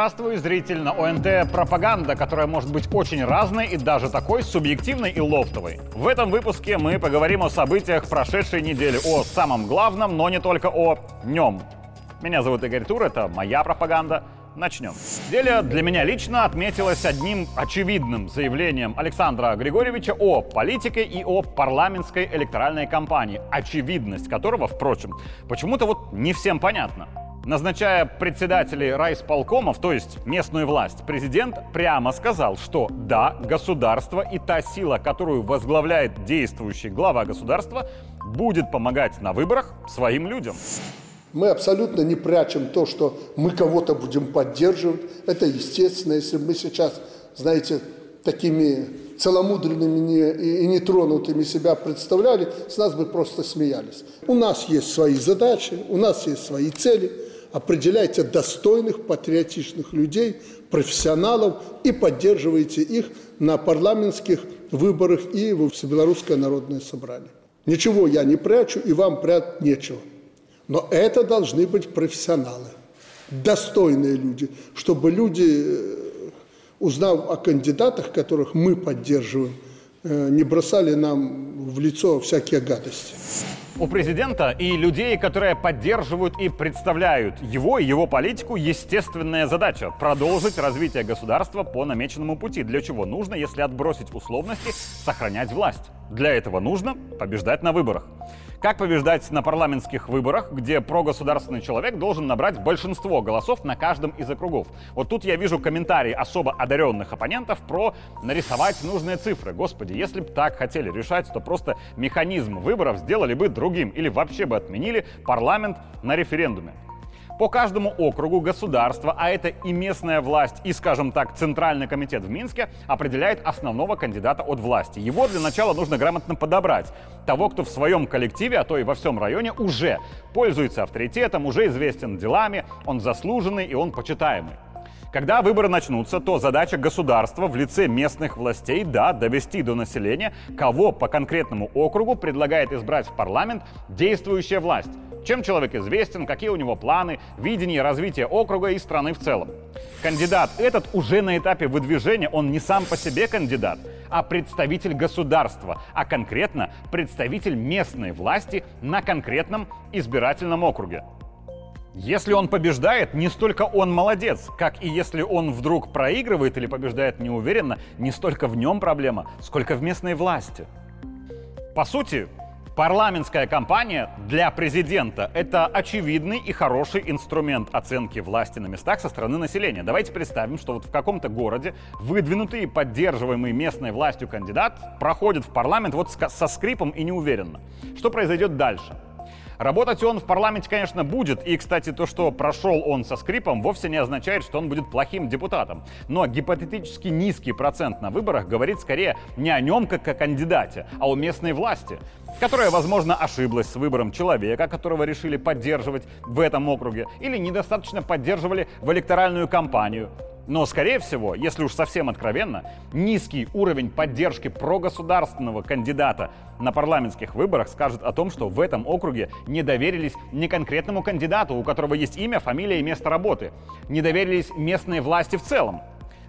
Здравствуй, зритель на ОНТ «Пропаганда», которая может быть очень разной и даже такой субъективной и лофтовой. В этом выпуске мы поговорим о событиях прошедшей недели, о самом главном, но не только о нем. Меня зовут Игорь Тур, это моя пропаганда. Начнем. Деле для меня лично отметилось одним очевидным заявлением Александра Григорьевича о политике и о парламентской электоральной кампании, очевидность которого, впрочем, почему-то вот не всем понятна. Назначая председателей райсполкомов, то есть местную власть, президент прямо сказал, что да, государство и та сила, которую возглавляет действующий глава государства, будет помогать на выборах своим людям. Мы абсолютно не прячем то, что мы кого-то будем поддерживать. Это естественно, если мы сейчас, знаете, такими целомудренными и нетронутыми себя представляли, с нас бы просто смеялись. У нас есть свои задачи, у нас есть свои цели. Определяйте достойных, патриотичных людей, профессионалов и поддерживайте их на парламентских выборах и в Всебелорусское народное собрание. Ничего я не прячу, и вам прятать нечего. Но это должны быть профессионалы, достойные люди, чтобы люди, э, узнав о кандидатах, которых мы поддерживаем, э, не бросали нам в лицо всякие гадости. У президента и людей, которые поддерживают и представляют его и его политику, естественная задача – продолжить развитие государства по намеченному пути. Для чего нужно, если отбросить условности, сохранять власть? Для этого нужно побеждать на выборах. Как побеждать на парламентских выборах, где прогосударственный человек должен набрать большинство голосов на каждом из округов? Вот тут я вижу комментарии особо одаренных оппонентов про нарисовать нужные цифры. Господи, если бы так хотели решать, то просто механизм выборов сделали бы другим или вообще бы отменили парламент на референдуме. По каждому округу государства, а это и местная власть, и, скажем так, Центральный комитет в Минске, определяет основного кандидата от власти. Его для начала нужно грамотно подобрать. Того, кто в своем коллективе, а то и во всем районе, уже пользуется авторитетом, уже известен делами, он заслуженный и он почитаемый. Когда выборы начнутся, то задача государства в лице местных властей, да, довести до населения, кого по конкретному округу предлагает избрать в парламент действующая власть. Чем человек известен, какие у него планы, видение развития округа и страны в целом. Кандидат этот уже на этапе выдвижения, он не сам по себе кандидат, а представитель государства, а конкретно представитель местной власти на конкретном избирательном округе. Если он побеждает, не столько он молодец, как и если он вдруг проигрывает или побеждает неуверенно, не столько в нем проблема, сколько в местной власти. По сути, парламентская кампания для президента – это очевидный и хороший инструмент оценки власти на местах со стороны населения. Давайте представим, что вот в каком-то городе выдвинутый и поддерживаемый местной властью кандидат проходит в парламент вот со скрипом и неуверенно. Что произойдет дальше? Работать он в парламенте, конечно, будет. И, кстати, то, что прошел он со скрипом, вовсе не означает, что он будет плохим депутатом. Но гипотетически низкий процент на выборах говорит скорее не о нем как о кандидате, а о местной власти, которая, возможно, ошиблась с выбором человека, которого решили поддерживать в этом округе, или недостаточно поддерживали в электоральную кампанию. Но, скорее всего, если уж совсем откровенно, низкий уровень поддержки прогосударственного кандидата на парламентских выборах скажет о том, что в этом округе не доверились не конкретному кандидату, у которого есть имя, фамилия и место работы, не доверились местной власти в целом.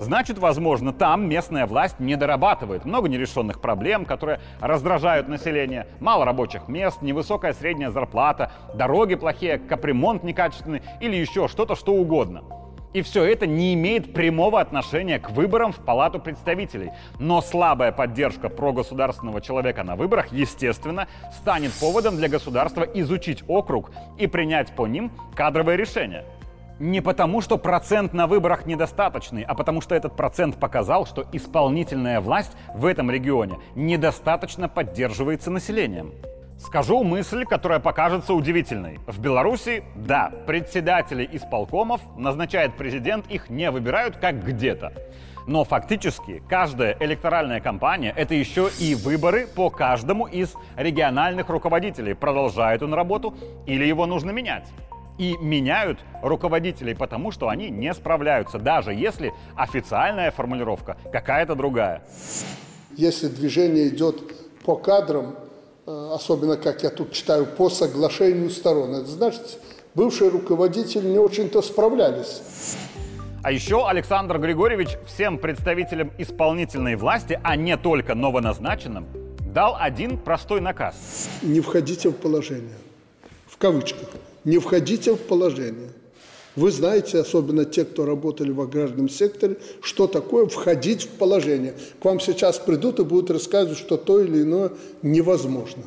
Значит, возможно, там местная власть не дорабатывает. Много нерешенных проблем, которые раздражают население. Мало рабочих мест, невысокая средняя зарплата, дороги плохие, капремонт некачественный или еще что-то, что угодно. И все это не имеет прямого отношения к выборам в Палату представителей. Но слабая поддержка прогосударственного человека на выборах, естественно, станет поводом для государства изучить округ и принять по ним кадровое решение. Не потому, что процент на выборах недостаточный, а потому что этот процент показал, что исполнительная власть в этом регионе недостаточно поддерживается населением. Скажу мысль, которая покажется удивительной. В Беларуси, да, председатели исполкомов назначает президент, их не выбирают, как где-то. Но фактически каждая электоральная кампания – это еще и выборы по каждому из региональных руководителей. Продолжает он работу или его нужно менять? И меняют руководителей, потому что они не справляются, даже если официальная формулировка какая-то другая. Если движение идет по кадрам, особенно, как я тут читаю, по соглашению сторон. Это значит, бывшие руководители не очень-то справлялись. А еще Александр Григорьевич всем представителям исполнительной власти, а не только новоназначенным, дал один простой наказ. Не входите в положение. В кавычках. Не входите в положение. Вы знаете, особенно те, кто работали в аграрном секторе, что такое входить в положение. К вам сейчас придут и будут рассказывать, что то или иное невозможно.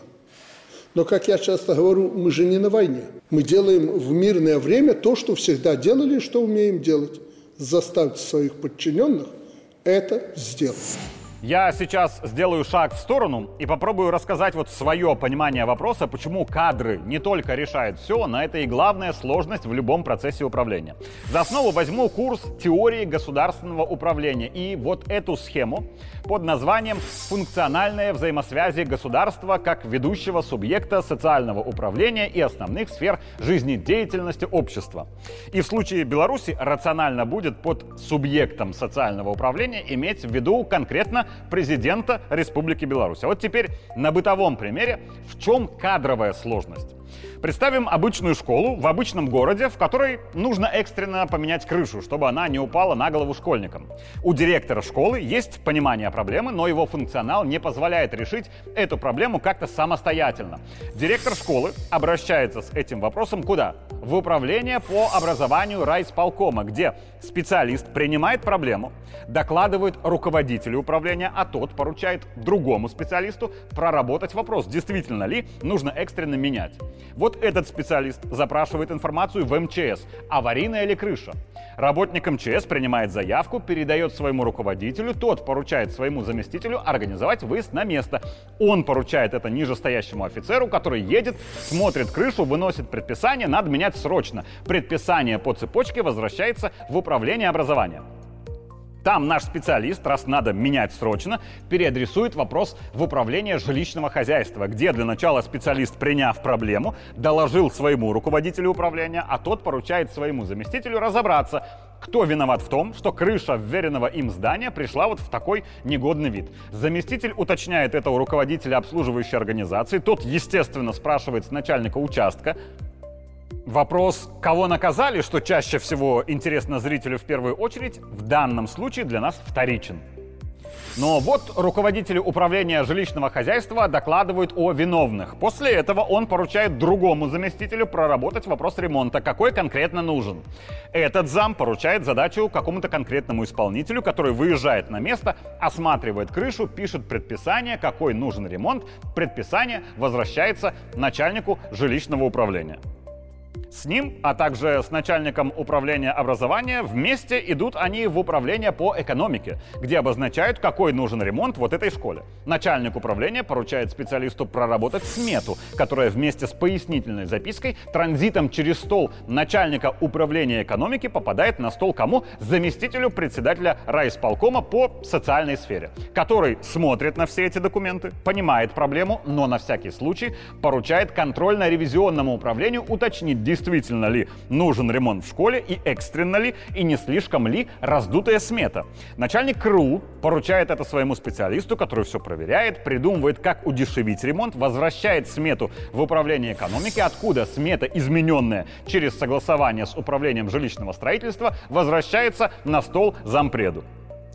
Но, как я часто говорю, мы же не на войне. Мы делаем в мирное время то, что всегда делали и что умеем делать. Заставить своих подчиненных это сделать. Я сейчас сделаю шаг в сторону и попробую рассказать вот свое понимание вопроса, почему кадры не только решают все, но это и главная сложность в любом процессе управления. За основу возьму курс теории государственного управления и вот эту схему под названием «Функциональные взаимосвязи государства как ведущего субъекта социального управления и основных сфер жизнедеятельности общества». И в случае Беларуси рационально будет под субъектом социального управления иметь в виду конкретно президента Республики Беларусь. А вот теперь на бытовом примере, в чем кадровая сложность. Представим обычную школу в обычном городе, в которой нужно экстренно поменять крышу, чтобы она не упала на голову школьникам. У директора школы есть понимание проблемы, но его функционал не позволяет решить эту проблему как-то самостоятельно. Директор школы обращается с этим вопросом куда? В управление по образованию райсполкома, где специалист принимает проблему, докладывает руководителю управления, а тот поручает другому специалисту проработать вопрос, действительно ли нужно экстренно менять. Вот этот специалист запрашивает информацию в МЧС, аварийная ли крыша. Работник МЧС принимает заявку, передает своему руководителю, тот поручает своему заместителю организовать выезд на место. Он поручает это нижестоящему офицеру, который едет, смотрит крышу, выносит предписание, надо менять срочно. Предписание по цепочке возвращается в управление образования. Там наш специалист, раз надо менять срочно, переадресует вопрос в управление жилищного хозяйства, где для начала специалист, приняв проблему, доложил своему руководителю управления, а тот поручает своему заместителю разобраться, кто виноват в том, что крыша вверенного им здания пришла вот в такой негодный вид. Заместитель уточняет это у руководителя обслуживающей организации. Тот, естественно, спрашивает с начальника участка, Вопрос, кого наказали, что чаще всего интересно зрителю в первую очередь, в данном случае для нас вторичен. Но вот руководители управления жилищного хозяйства докладывают о виновных. После этого он поручает другому заместителю проработать вопрос ремонта, какой конкретно нужен. Этот зам поручает задачу какому-то конкретному исполнителю, который выезжает на место, осматривает крышу, пишет предписание, какой нужен ремонт. Предписание возвращается начальнику жилищного управления. С ним, а также с начальником управления образования, вместе идут они в управление по экономике, где обозначают, какой нужен ремонт вот этой школе. Начальник управления поручает специалисту проработать смету, которая вместе с пояснительной запиской транзитом через стол начальника управления экономики попадает на стол кому? Заместителю председателя райисполкома по социальной сфере, который смотрит на все эти документы, понимает проблему, но на всякий случай поручает контрольно-ревизионному управлению уточнить действительно ли нужен ремонт в школе и экстренно ли и не слишком ли раздутая смета. Начальник КРУ поручает это своему специалисту, который все проверяет, придумывает, как удешевить ремонт, возвращает смету в управление экономики, откуда смета, измененная через согласование с управлением жилищного строительства, возвращается на стол зампреду.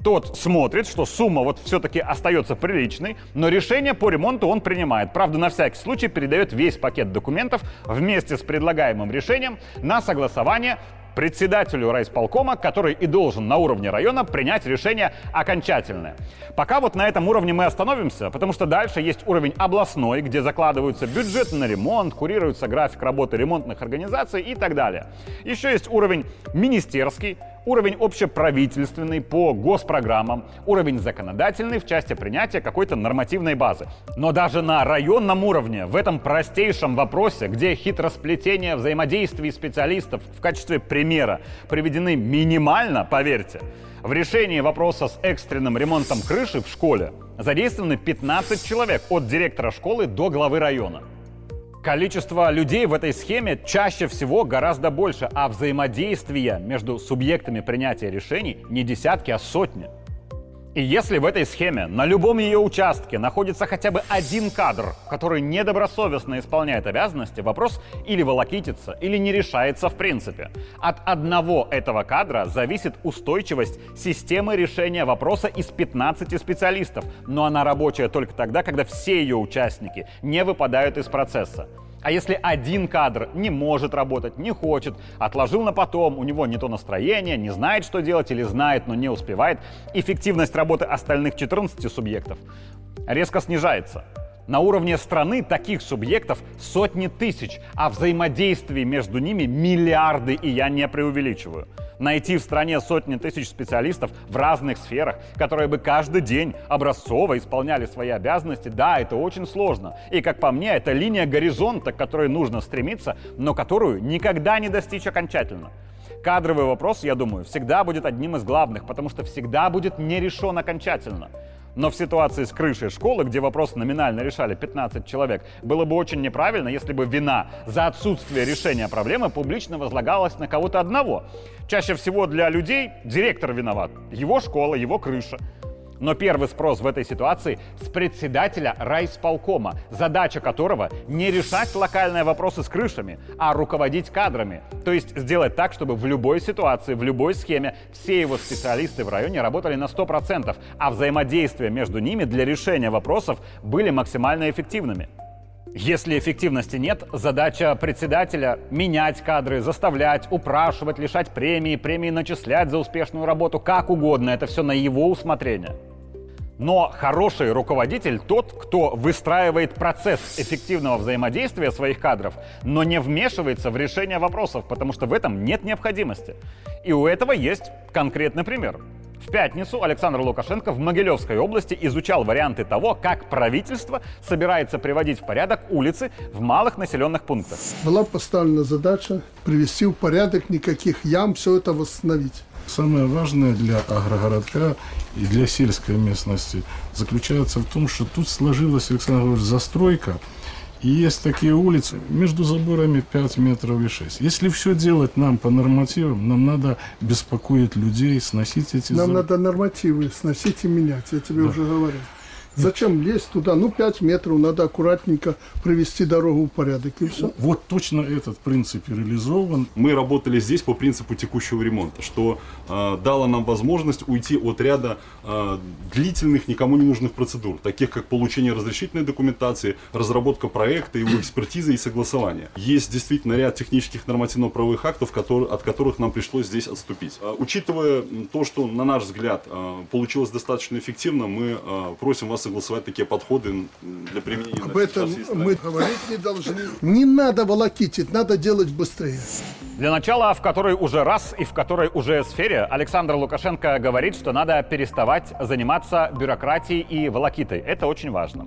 Тот смотрит, что сумма вот все-таки остается приличной, но решение по ремонту он принимает. Правда, на всякий случай передает весь пакет документов вместе с предлагаемым решением на согласование председателю райисполкома, который и должен на уровне района принять решение окончательное. Пока вот на этом уровне мы остановимся, потому что дальше есть уровень областной, где закладываются бюджет на ремонт, курируется график работы ремонтных организаций и так далее. Еще есть уровень министерский, уровень общеправительственный по госпрограммам, уровень законодательный в части принятия какой-то нормативной базы. Но даже на районном уровне, в этом простейшем вопросе, где хитросплетение взаимодействий специалистов в качестве примера приведены минимально, поверьте, в решении вопроса с экстренным ремонтом крыши в школе задействованы 15 человек от директора школы до главы района. Количество людей в этой схеме чаще всего гораздо больше, а взаимодействия между субъектами принятия решений не десятки, а сотни. И если в этой схеме на любом ее участке находится хотя бы один кадр, который недобросовестно исполняет обязанности, вопрос или волокитится, или не решается в принципе. От одного этого кадра зависит устойчивость системы решения вопроса из 15 специалистов, но она рабочая только тогда, когда все ее участники не выпадают из процесса. А если один кадр не может работать, не хочет, отложил на потом, у него не то настроение, не знает, что делать или знает, но не успевает, эффективность работы остальных 14 субъектов резко снижается. На уровне страны таких субъектов сотни тысяч, а взаимодействий между ними миллиарды, и я не преувеличиваю. Найти в стране сотни тысяч специалистов в разных сферах, которые бы каждый день образцово исполняли свои обязанности, да, это очень сложно. И, как по мне, это линия горизонта, к которой нужно стремиться, но которую никогда не достичь окончательно. Кадровый вопрос, я думаю, всегда будет одним из главных, потому что всегда будет не решен окончательно. Но в ситуации с крышей школы, где вопрос номинально решали 15 человек, было бы очень неправильно, если бы вина за отсутствие решения проблемы публично возлагалась на кого-то одного. Чаще всего для людей директор виноват, его школа, его крыша. Но первый спрос в этой ситуации с председателя райсполкома, задача которого не решать локальные вопросы с крышами, а руководить кадрами. То есть сделать так, чтобы в любой ситуации, в любой схеме все его специалисты в районе работали на 100%, а взаимодействия между ними для решения вопросов были максимально эффективными. Если эффективности нет, задача председателя — менять кадры, заставлять, упрашивать, лишать премии, премии начислять за успешную работу, как угодно. Это все на его усмотрение. Но хороший руководитель тот, кто выстраивает процесс эффективного взаимодействия своих кадров, но не вмешивается в решение вопросов, потому что в этом нет необходимости. И у этого есть конкретный пример. В пятницу Александр Лукашенко в Могилевской области изучал варианты того, как правительство собирается приводить в порядок улицы в малых населенных пунктах. Была поставлена задача привести в порядок, никаких ям, все это восстановить. Самое важное для агрогородка и для сельской местности заключается в том, что тут сложилась, Александр Григорьевич, застройка – и есть такие улицы между заборами 5 метров и 6. Если все делать нам по нормативам, нам надо беспокоить людей, сносить эти Нам заборы. надо нормативы сносить и менять, я тебе да. уже говорил. Зачем лезть туда? Ну, 5 метров, надо аккуратненько привести дорогу в порядок, и все. Вот точно этот принцип реализован. Мы работали здесь по принципу текущего ремонта, что э, дало нам возможность уйти от ряда э, длительных, никому не нужных процедур, таких как получение разрешительной документации, разработка проекта, его экспертиза и согласование. Есть действительно ряд технических нормативно-правовых актов, которые, от которых нам пришлось здесь отступить. Э, учитывая то, что, на наш взгляд, э, получилось достаточно эффективно, мы э, просим вас согласовать такие подходы для применения. Об этом мы говорить не должны. Не надо волокитить, надо делать быстрее. Для начала, в которой уже раз и в которой уже сфере, Александр Лукашенко говорит, что надо переставать заниматься бюрократией и волокитой. Это очень важно.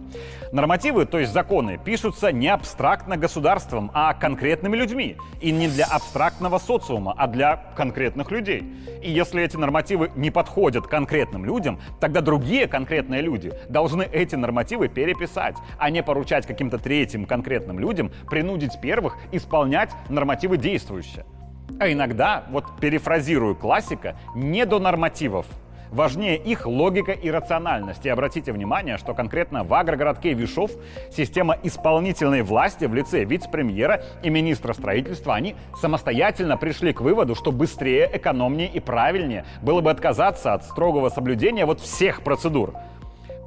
Нормативы, то есть законы, пишутся не абстрактно государством, а конкретными людьми. И не для абстрактного социума, а для конкретных людей. И если эти нормативы не подходят конкретным людям, тогда другие конкретные люди должны эти нормативы переписать, а не поручать каким-то третьим конкретным людям принудить первых исполнять нормативы действующие. А иногда, вот перефразирую классика, не до нормативов. Важнее их логика и рациональность. И обратите внимание, что конкретно в агрогородке Вишов система исполнительной власти в лице вице-премьера и министра строительства, они самостоятельно пришли к выводу, что быстрее, экономнее и правильнее было бы отказаться от строгого соблюдения вот всех процедур.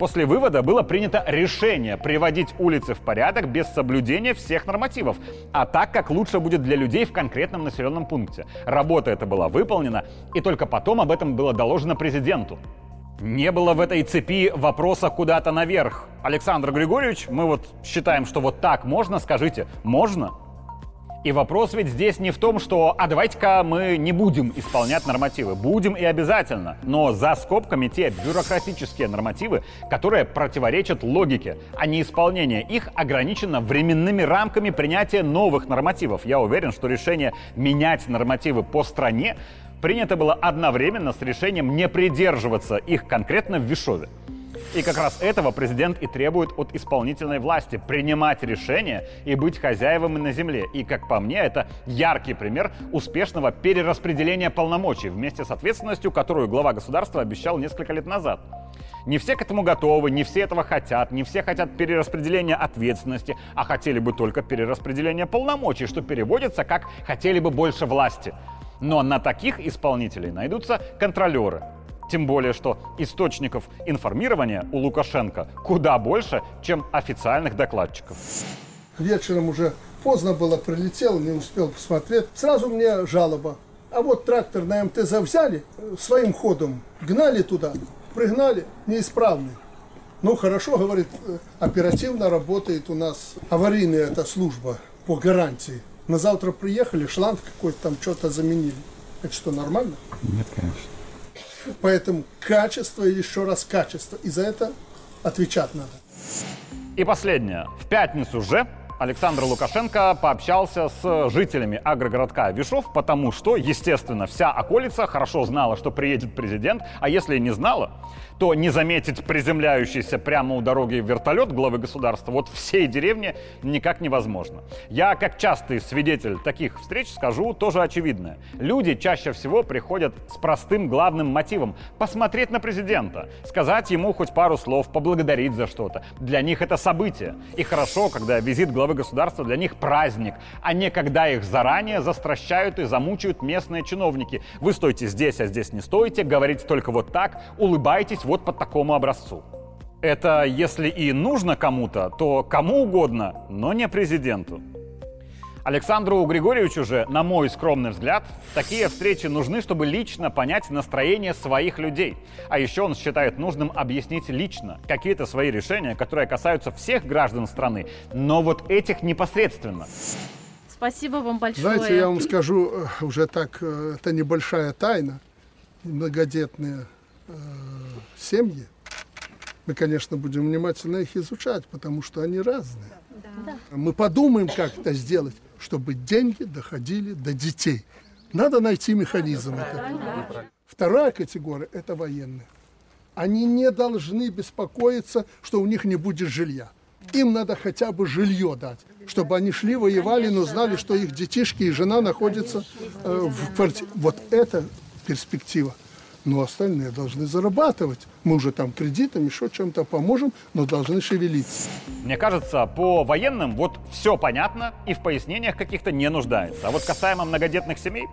После вывода было принято решение приводить улицы в порядок без соблюдения всех нормативов, а так, как лучше будет для людей в конкретном населенном пункте. Работа эта была выполнена, и только потом об этом было доложено президенту. Не было в этой цепи вопроса куда-то наверх. Александр Григорьевич, мы вот считаем, что вот так можно, скажите, можно? И вопрос ведь здесь не в том, что «а давайте-ка мы не будем исполнять нормативы». Будем и обязательно. Но за скобками те бюрократические нормативы, которые противоречат логике, а не исполнение их ограничено временными рамками принятия новых нормативов. Я уверен, что решение менять нормативы по стране принято было одновременно с решением не придерживаться их конкретно в Вишове. И как раз этого президент и требует от исполнительной власти – принимать решения и быть хозяевами на земле. И, как по мне, это яркий пример успешного перераспределения полномочий вместе с ответственностью, которую глава государства обещал несколько лет назад. Не все к этому готовы, не все этого хотят, не все хотят перераспределения ответственности, а хотели бы только перераспределения полномочий, что переводится как «хотели бы больше власти». Но на таких исполнителей найдутся контролеры. Тем более, что источников информирования у Лукашенко куда больше, чем официальных докладчиков. Вечером уже поздно было, прилетел, не успел посмотреть. Сразу мне жалоба. А вот трактор на МТЗ взяли, своим ходом гнали туда, пригнали, неисправный. Ну, хорошо, говорит, оперативно работает у нас аварийная эта служба по гарантии. На завтра приехали, шланг какой-то там что-то заменили. Это что, нормально? Нет, конечно. Поэтому качество еще раз качество. И за это отвечать надо. И последнее. В пятницу же Александр Лукашенко пообщался с жителями агрогородка Вишов, потому что, естественно, вся околица хорошо знала, что приедет президент, а если не знала, то не заметить приземляющийся прямо у дороги вертолет главы государства вот всей деревне никак невозможно. Я, как частый свидетель таких встреч, скажу тоже очевидное. Люди чаще всего приходят с простым главным мотивом – посмотреть на президента, сказать ему хоть пару слов, поблагодарить за что-то. Для них это событие. И хорошо, когда визит главы государства для них праздник, а не когда их заранее застращают и замучают местные чиновники. Вы стойте здесь, а здесь не стойте, говорите только вот так, улыбайтесь вот по такому образцу. Это если и нужно кому-то, то кому угодно, но не президенту. Александру Григорьевичу же, на мой скромный взгляд, такие встречи нужны, чтобы лично понять настроение своих людей. А еще он считает нужным объяснить лично какие-то свои решения, которые касаются всех граждан страны, но вот этих непосредственно. Спасибо вам большое. Знаете, я вам скажу э, уже так, э, это небольшая тайна. Многодетные э, семьи, мы, конечно, будем внимательно их изучать, потому что они разные. Да. Мы подумаем, как это сделать, чтобы деньги доходили до детей. Надо найти механизм этого. Вторая категория – это военные. Они не должны беспокоиться, что у них не будет жилья. Им надо хотя бы жилье дать, чтобы они шли, воевали, но знали, что их детишки и жена находятся э, в квартире. Вот это перспектива. Но остальные должны зарабатывать. Мы уже там кредитом, еще чем-то поможем, но должны шевелиться. Мне кажется, по военным вот все понятно и в пояснениях каких-то не нуждается. А вот касаемо многодетных семей,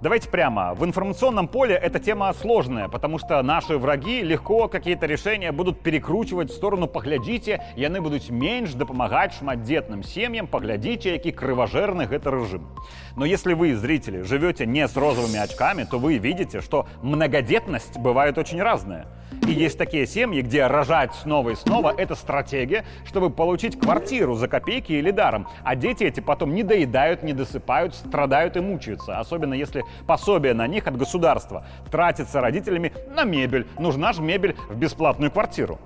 Давайте прямо. В информационном поле эта тема сложная, потому что наши враги легко какие-то решения будут перекручивать в сторону «поглядите, яны будут меньше допомагать шматдетным семьям, поглядите, який кровожерный это режим». Но если вы, зрители, живете не с розовыми очками, то вы видите, что многодетность бывает очень разная. И есть такие семьи, где рожать снова и снова – это стратегия, чтобы получить квартиру за копейки или даром. А дети эти потом не доедают, не досыпают, страдают и мучаются. Особенно если пособие на них от государства тратится родителями на мебель. Нужна же мебель в бесплатную квартиру.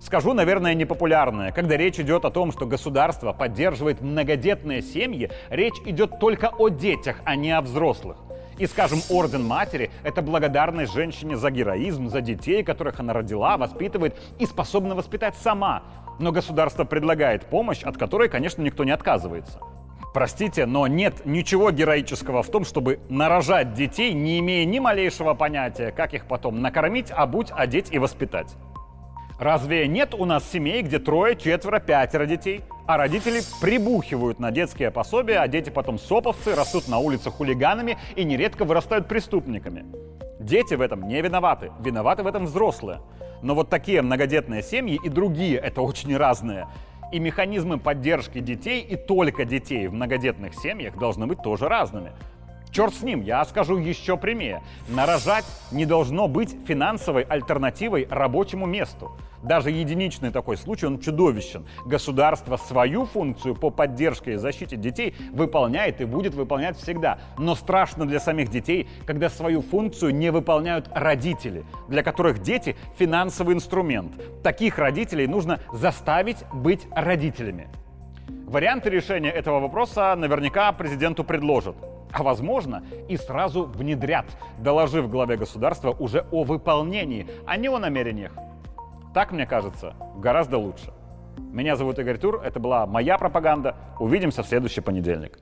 Скажу, наверное, непопулярное. Когда речь идет о том, что государство поддерживает многодетные семьи, речь идет только о детях, а не о взрослых. И, скажем, Орден Матери – это благодарность женщине за героизм, за детей, которых она родила, воспитывает и способна воспитать сама. Но государство предлагает помощь, от которой, конечно, никто не отказывается. Простите, но нет ничего героического в том, чтобы нарожать детей, не имея ни малейшего понятия, как их потом накормить, обуть, одеть и воспитать. Разве нет у нас семей, где трое, четверо, пятеро детей? А родители прибухивают на детские пособия, а дети потом соповцы, растут на улицах хулиганами и нередко вырастают преступниками. Дети в этом не виноваты, виноваты в этом взрослые. Но вот такие многодетные семьи и другие, это очень разные. И механизмы поддержки детей и только детей в многодетных семьях должны быть тоже разными. Черт с ним, я скажу еще прямее. Нарожать не должно быть финансовой альтернативой рабочему месту. Даже единичный такой случай, он чудовищен. Государство свою функцию по поддержке и защите детей выполняет и будет выполнять всегда. Но страшно для самих детей, когда свою функцию не выполняют родители, для которых дети – финансовый инструмент. Таких родителей нужно заставить быть родителями. Варианты решения этого вопроса наверняка президенту предложат а возможно и сразу внедрят, доложив главе государства уже о выполнении, а не о намерениях. Так, мне кажется, гораздо лучше. Меня зовут Игорь Тур, это была моя пропаганда. Увидимся в следующий понедельник.